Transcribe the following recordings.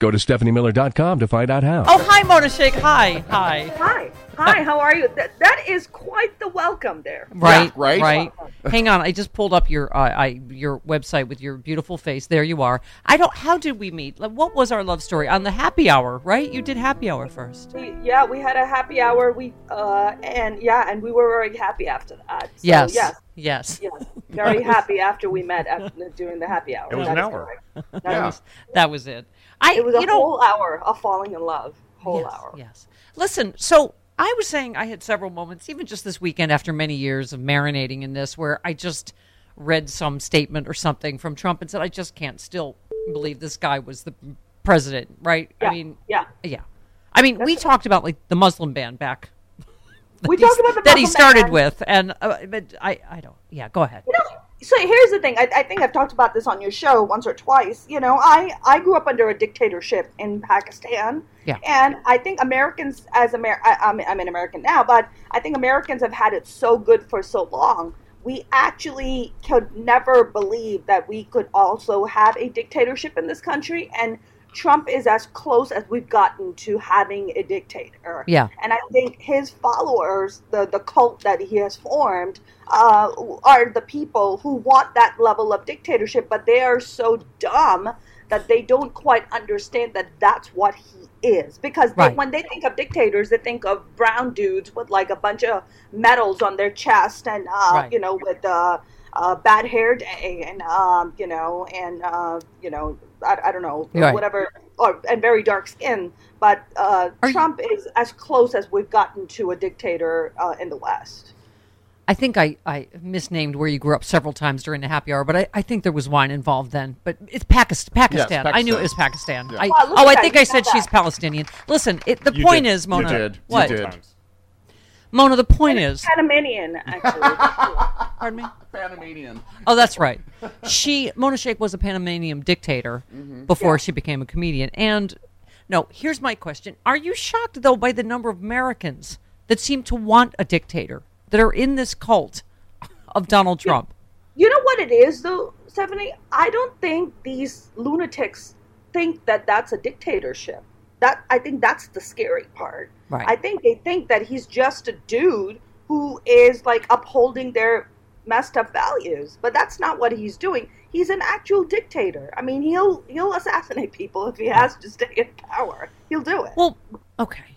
Go to stephaniemiller.com to find out how. Oh, hi, Mona Shaikh. Hi, hi. Hi. Hi, how are you? That, that is quite the welcome there. Right, right? right. Hang on, I just pulled up your uh, I your website with your beautiful face. There you are. I don't. How did we meet? Like, what was our love story on the happy hour? Right? You did happy hour first. We- yeah, we had a happy hour. We uh and yeah, and we were very happy after that. So, Yes. Yes. Yes. Yes. Very happy after we met after, during the happy hour. It was That an hour. That Yeah. was- That was it. I. it was a you know, whole hour of falling in love. Whole yes, hour. Yes. Listen, so I was saying I had several moments, even just this weekend after many years of marinating in this, where I just read some statement or something from Trump and said, I just can't still believe this guy was the president, right? Yeah. I mean, yeah. yeah. I mean, we talked about like the Muslim ban back We talked about the that he started ban. with, and uh, but I, I don't. Yeah, go ahead. You know, so here's the thing. I, I think I've talked about this on your show once or twice. You know, I, I grew up under a dictatorship in Pakistan. Yeah. And I think Americans, as Amer, I, I'm, I'm an American now, but I think Americans have had it so good for so long. We actually could never believe that we could also have a dictatorship in this country. And Trump is as close as we've gotten to having a dictator. Yeah. And I think his followers, the, the cult that he has formed, uh, are the people who want that level of dictatorship, but they are so dumb that they don't quite understand that that's what he is. Because they, when they think of dictators, they think of brown dudes with like a bunch of medals on their chest and, uh, Right. you know, with uh, uh, bad hair day and, um, you know, and, uh, you know, I, I don't know, Right. whatever, or, and very dark skin. But uh, Are you- Trump is as close as we've gotten to a dictator uh, in the West. I think I, I misnamed where you grew up several times during the happy hour, but I, I think there was wine involved then. But it's Pakistan. Pakistan. I knew it was Pakistan. Yeah. I, Wow, look oh, I think I know said she's. Palestinian. Listen, it, the You point did. is, Mona. You did. You What? did. Mona, the point is. Panamanian, actually. Pardon me. Panamanian. Oh, that's right. She Mona Shaikh was a Panamanian dictator Mm-hmm. before she became a comedian. And no, here's my question: Are you shocked though by the number of Americans that seem to want a dictator that are in this cult of Donald Trump? you know what it is, though, Stephanie? I don't think these lunatics think that that's a dictatorship. That I think that's the scary part. Right. I think they think that he's just a dude who is like upholding their messed up values, but that's not what he's doing. He's an actual dictator. I mean, he'll he'll assassinate people if he has to stay in power. He'll do it. Well, okay.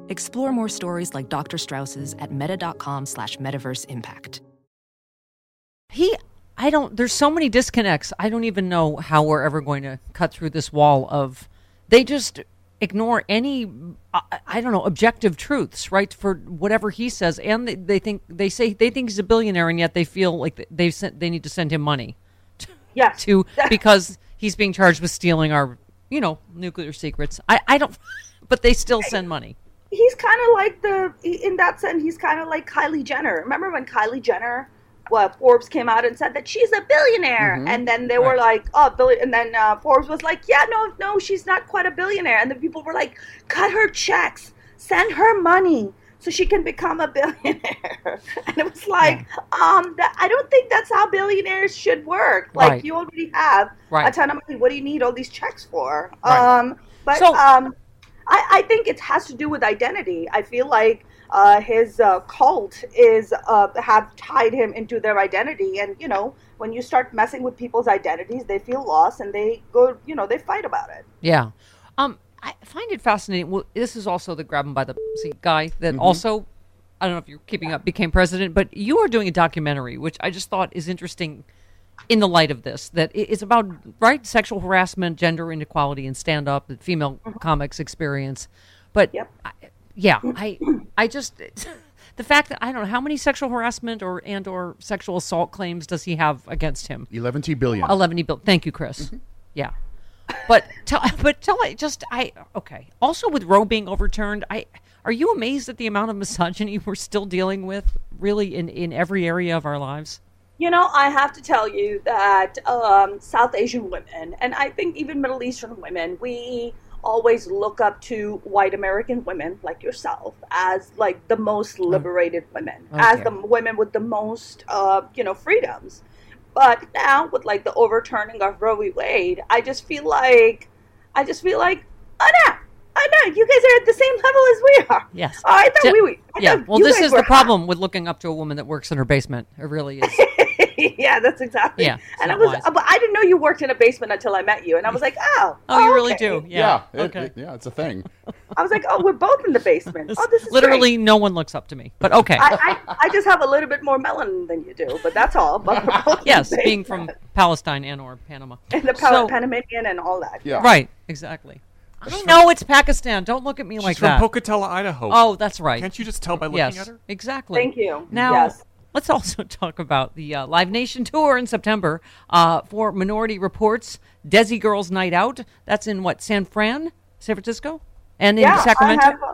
Explore more stories like Dr. Strauss's at meta.com slash metaverse impact. He, I don't, there's so many disconnects. I don't even know how we're ever going to cut through this wall of, they just ignore any, I, I don't know, objective truths, right? For whatever he says. And they, they think, they say, they think he's a billionaire and yet they feel like they sent, they need to send him money Yes. to, because he's being charged with stealing our, you know, nuclear secrets. I, I don't, but they still send money. He's kind of like the in that sense he's kind of like kylie jenner remember when kylie jenner well, Forbes came out and said that she's a billionaire, and then they were like, "Oh, billion," and then uh, Forbes was like, "Yeah, no, no, she's not quite a billionaire," and the people were like, "Cut her checks, send her money." So she can become a billionaire, and it was like, um, that, I don't think that's how billionaires should work. Like Right. you already have a ton of money. What do you need all these checks for? Right. Um, but So- um, I, I think it has to do with identity. I feel like uh, his uh, cult is uh, have tied him into their identity, and you know, when you start messing with people's identities, they feel lost and they go, you know, they fight about it. Yeah. Um, I find it fascinating. Well, this is also the grab him by the seat guy that also, I don't know if you're keeping up, became president, but you are doing a documentary, which I just thought is interesting in the light of this. That it's about right sexual harassment, gender inequality, and stand up, the female mm-hmm. comics experience. But Yep. I, yeah, I I just the fact that I don't know how many sexual harassment or and or sexual assault claims does he have against him. 11 billion. 11 bill. Thank you, Chris. Mm-hmm. Yeah. But tell, but tell it just I okay. Also with Roe being overturned, I are you amazed at the amount of misogyny we're still dealing with, really in in every area of our lives? You know, I have to tell you that um, South Asian women, and I think even Middle Eastern women, we always look up to white American women like yourself as like the most liberated women, as the women with the most, uh, you know, freedoms. But now with like the overturning of Roe v. Wade, I just feel like, I just feel like, oh no, oh no, you guys are at the same level as we are. Yes. Oh, I thought Ju- we. I yeah. thought Well, this is the hot. problem with looking up to a woman that works in her basement. It really is. yeah, that's exactly. Yeah, and I was, wise. but I didn't know you worked in a basement until I met you, and I was like, oh, Oh, you really okay. do? yeah. Yeah. it- okay. it- yeah, it's a thing. I was like, oh, we're both in the basement. Oh, this is Literally, great. no one looks up to me. But okay. I, I, I just have a little bit more melanin than you do, but that's all. But we're both in yes, being from. Palestine and or Panama. and the So- so, Panamanian and all that. Yeah. Right. Exactly. I know it's Pakistan. Don't look at me like She's from that. Pocatello, Idaho. oh, that's right. Can't you just tell by looking yes, at her? exactly. Thank you. Now, Yes. Let's also talk about the uh, Live Nation tour in September uh, for Minority Reports Desi Girls Night Out. That's in what San Fran, San Francisco, and in yeah, Sacramento. Have, uh,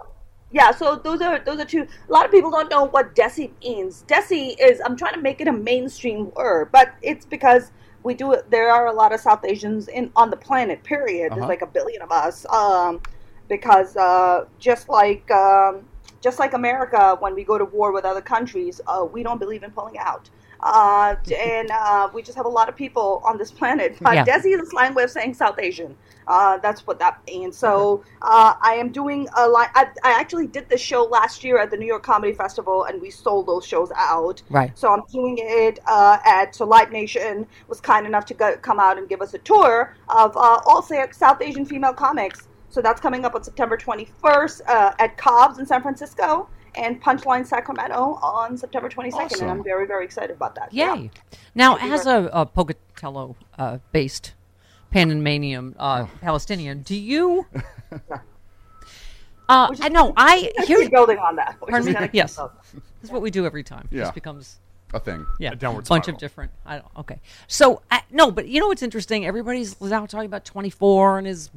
yeah, so those are those are two. A lot of people don't know what desi means. Desi is I'm trying to make it a mainstream word, but it's because we do it. There are a lot of South Asians in on the planet. Period. Uh-huh. There's like a billion of us. Um, because uh, just like um, just like America, when we go to war with other countries, uh, we don't believe in pulling out. Uh, and uh, we just have a lot of people on this planet. But Yeah. Desi is a slang way of saying South Asian. Uh, that's what that means. So uh, I am doing a line. I, I actually did this show last year at the New York Comedy Festival, and we sold those shows out. Right. So I'm doing it uh, at so Live Nation was kind enough to go, come out and give us a tour of uh, all South Asian female comics. So that's coming up on September 21st uh, at Cobb's in San Francisco and Punchline Sacramento on September 22nd, and I'm very very excited about that. Yay! Yeah. Now, as a, a Pocatello uh, based Panamanian uh, Palestinian, do you? Uh, I know. I Let's here's building on that. We're Pardon me? gonna keep Yes. building. That's what we do every time. It Yeah. just becomes A thing. yeah, A downward bunch spiral. of different. I don't. Okay, so I, no, but you know what's interesting? Everybody's now talking about 24 and is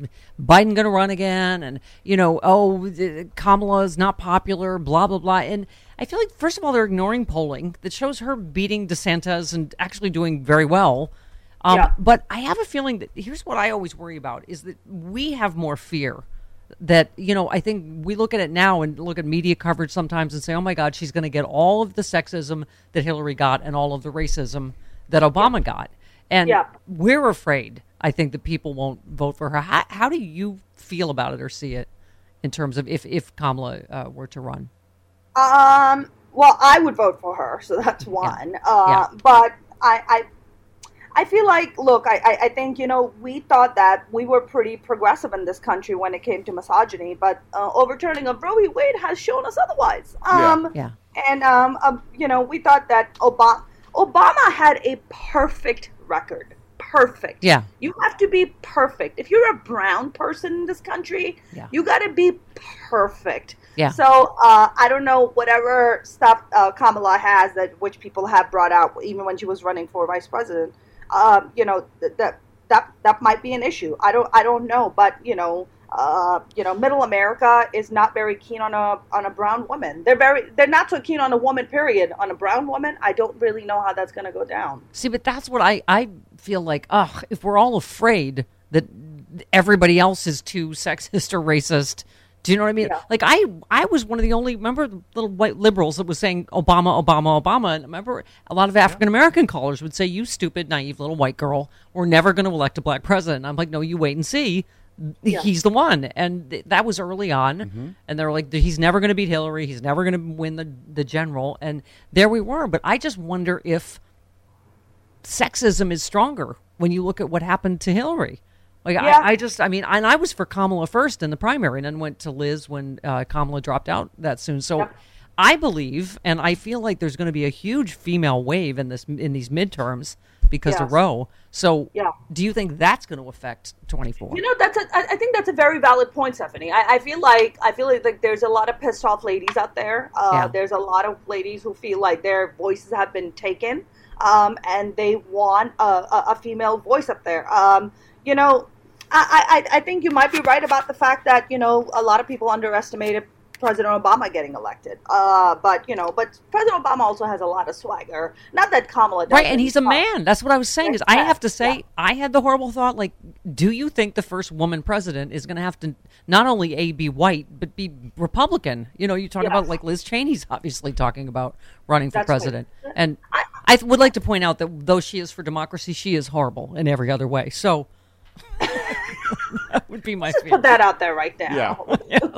Biden going to run again? And you know, oh, the- Kamala is not popular. Blah blah blah. And I feel like first of all they're ignoring polling that shows her beating DeSantis and actually doing very well. Um, Yeah. But I have a feeling that here's what I always worry about is that we have more fear that you know i think we look at it now and look at media coverage sometimes and say oh my god she's going to get all of the sexism that hillary got and all of the racism that obama got and Yeah. we're afraid i think that people won't vote for her how, how do you feel about it or see it in terms of if if kamala uh, were to run Um, well, I would vote for her, so that's one. Uh, Yeah. But I, I, I feel like, look, I, I, I think you know we thought that we were pretty progressive in this country when it came to misogyny, but uh, overturning of Roe v. Wade has shown us otherwise. Yeah. Um, yeah and um, um, you know, we thought that Obama Obama had a perfect record. Perfect. Yeah. You have to be perfect. If you're a brown person in this country, Yeah. you got to be perfect. Yeah. So uh, I don't know whatever stuff uh, Kamala has that which people have brought out, even when she was running for vice president. Um, you know th- that that that might be an issue. I don't I don't know, but you know. Uh, you know, Middle America is not very keen on a on a brown woman. They're very they're not so keen on a woman. Period. On a brown woman, I don't really know how that's going to go down. See, but that's what I, I feel like, ugh, if we're all afraid that everybody else is too sexist or racist, do you know what I mean? Yeah. Like I I was one of the only remember the little white liberals that was saying Obama, Obama, Obama. And remember a lot of African American callers would say, You stupid, naive little white girl, we're never gonna elect a black president. I'm like, No, you wait and see. He's the one, and th- that was early on. Mm-hmm. And they're like, he's never going to beat Hillary. He's never going to win the the general. And there we were. But I just wonder if sexism is stronger when you look at what happened to Hillary. Like Yeah. I, I just, I mean, and I was for Kamala first in the primary, and then went to Liz when uh, Kamala dropped out that soon. So I believe, and I feel like there's going to be a huge female wave in this in these midterms because of Yes. Roe. So Yeah. do you think that's going to affect 24? You know, that's a, I I think that's a very valid point, Stephanie. I, I feel like I feel like, like there's a lot of pissed off ladies out there. Uh, Yeah. There's a lot of ladies who feel like their voices have been taken, um, and they want a, a, a female voice up there. Um, you know, I, I, I think you might be right about the fact that you know a lot of people underestimated President Obama getting elected. Uh, but you know, but President Obama also has a lot of swagger. Not that Kamala doesn't. Right, and he's a man. That's what I was saying. Is I have to say, yeah. I had the horrible thought. Like, do you think the first woman president is going to have to not only a be white but be Republican? You know, you talk Yes. about like Liz Cheney's obviously talking about running for That's right. president, and I would like to point out that though she is for democracy, she is horrible in every other way. So that would be my fear. Put that out there right now. Yeah.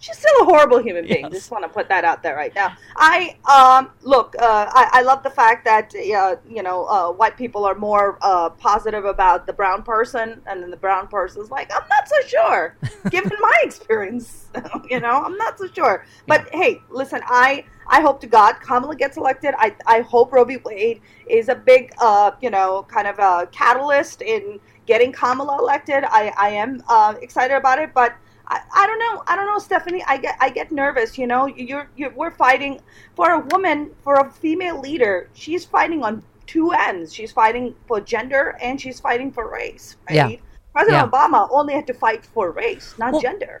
She's still a horrible human being. Yes. Just want to put that out there right now. I um look. Uh, I, I love the fact that uh, you know uh, white people are more uh, positive about the brown person, and then the brown person is like, I'm not so sure, given my experience. you know, I'm not so sure. But hey, listen, I I hope to God Kamala gets elected. I I hope Roe v. Wade is a big uh you know kind of a catalyst in getting Kamala elected. I I am uh, excited about it, but. I, I don't know. I don't know, Stephanie. I get I get nervous. You know, you're you're we're fighting for a woman, for a female leader. She's fighting on two ends. She's fighting for gender and she's fighting for race. Right? Yeah. President Yeah. Obama only had to fight for race, not Well- gender.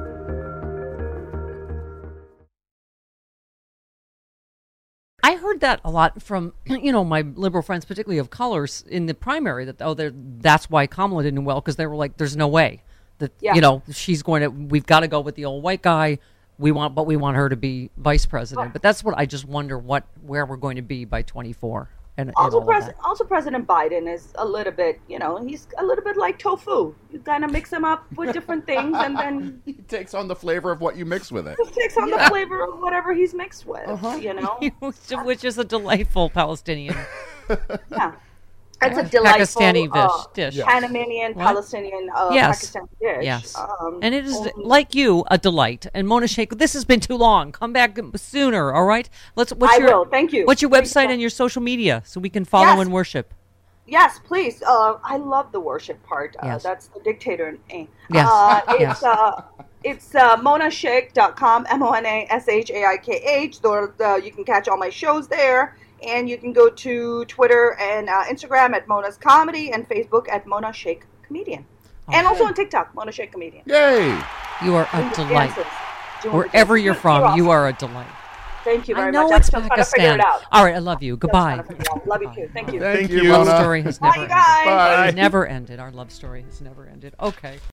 I heard that a lot from you know my liberal friends, particularly of colors in the primary. That oh, that's why Kamala didn't do well because they were like, "There's no way that Yeah. you know she's going to. We've got to go with the old white guy. We want, but we want her to be vice president." But that's what I just wonder what where we're going to be by 24 and, and Also, pres- also President Biden is a little bit, you know, he's a little bit like tofu. You kind of mix him up with different things, and then He takes on the flavor of what you mix with it. He takes on the flavor of whatever he's mixed with. Uh-huh. You know, which, which is a delightful Palestinian. yeah. It's a Pakistani delightful dish- uh, dish. Panamanian, What? Palestinian, uh, Yes. Pakistani dish. Yes. Um, and it is, only- like you, a delight. And Mona Shaikh, this has been too long. Come back sooner, all right? Let's. What's I your, will. Thank you. What's your Thank website much. and your social media so we can follow Yes. and worship? Yes, please. Uh, I love the worship part. Uh, Yes. That's the dictator. Eh. Yes. Uh, it's Yes. uh, it's uh, monashaikh.com, M O N A S H A I K H. Uh, You can catch all my shows there. And you can go to Twitter and uh, Instagram at Mona's Comedy and Facebook at Mona Shaikh Comedian. And also on TikTok, Mona Shaikh Comedian. Yay! You are a Doing delight. dances, doing the Wherever you're from, awesome. you are a delight. Thank you very I know much. I'm it's still trying to figure Pakistan. it out. All right, I love you. Goodbye. to figure it out. Love you too. Thank you. Thank Our you, love story has Bye, never you guys. ended. Bye. Never ended. Our love story has never ended. Okay.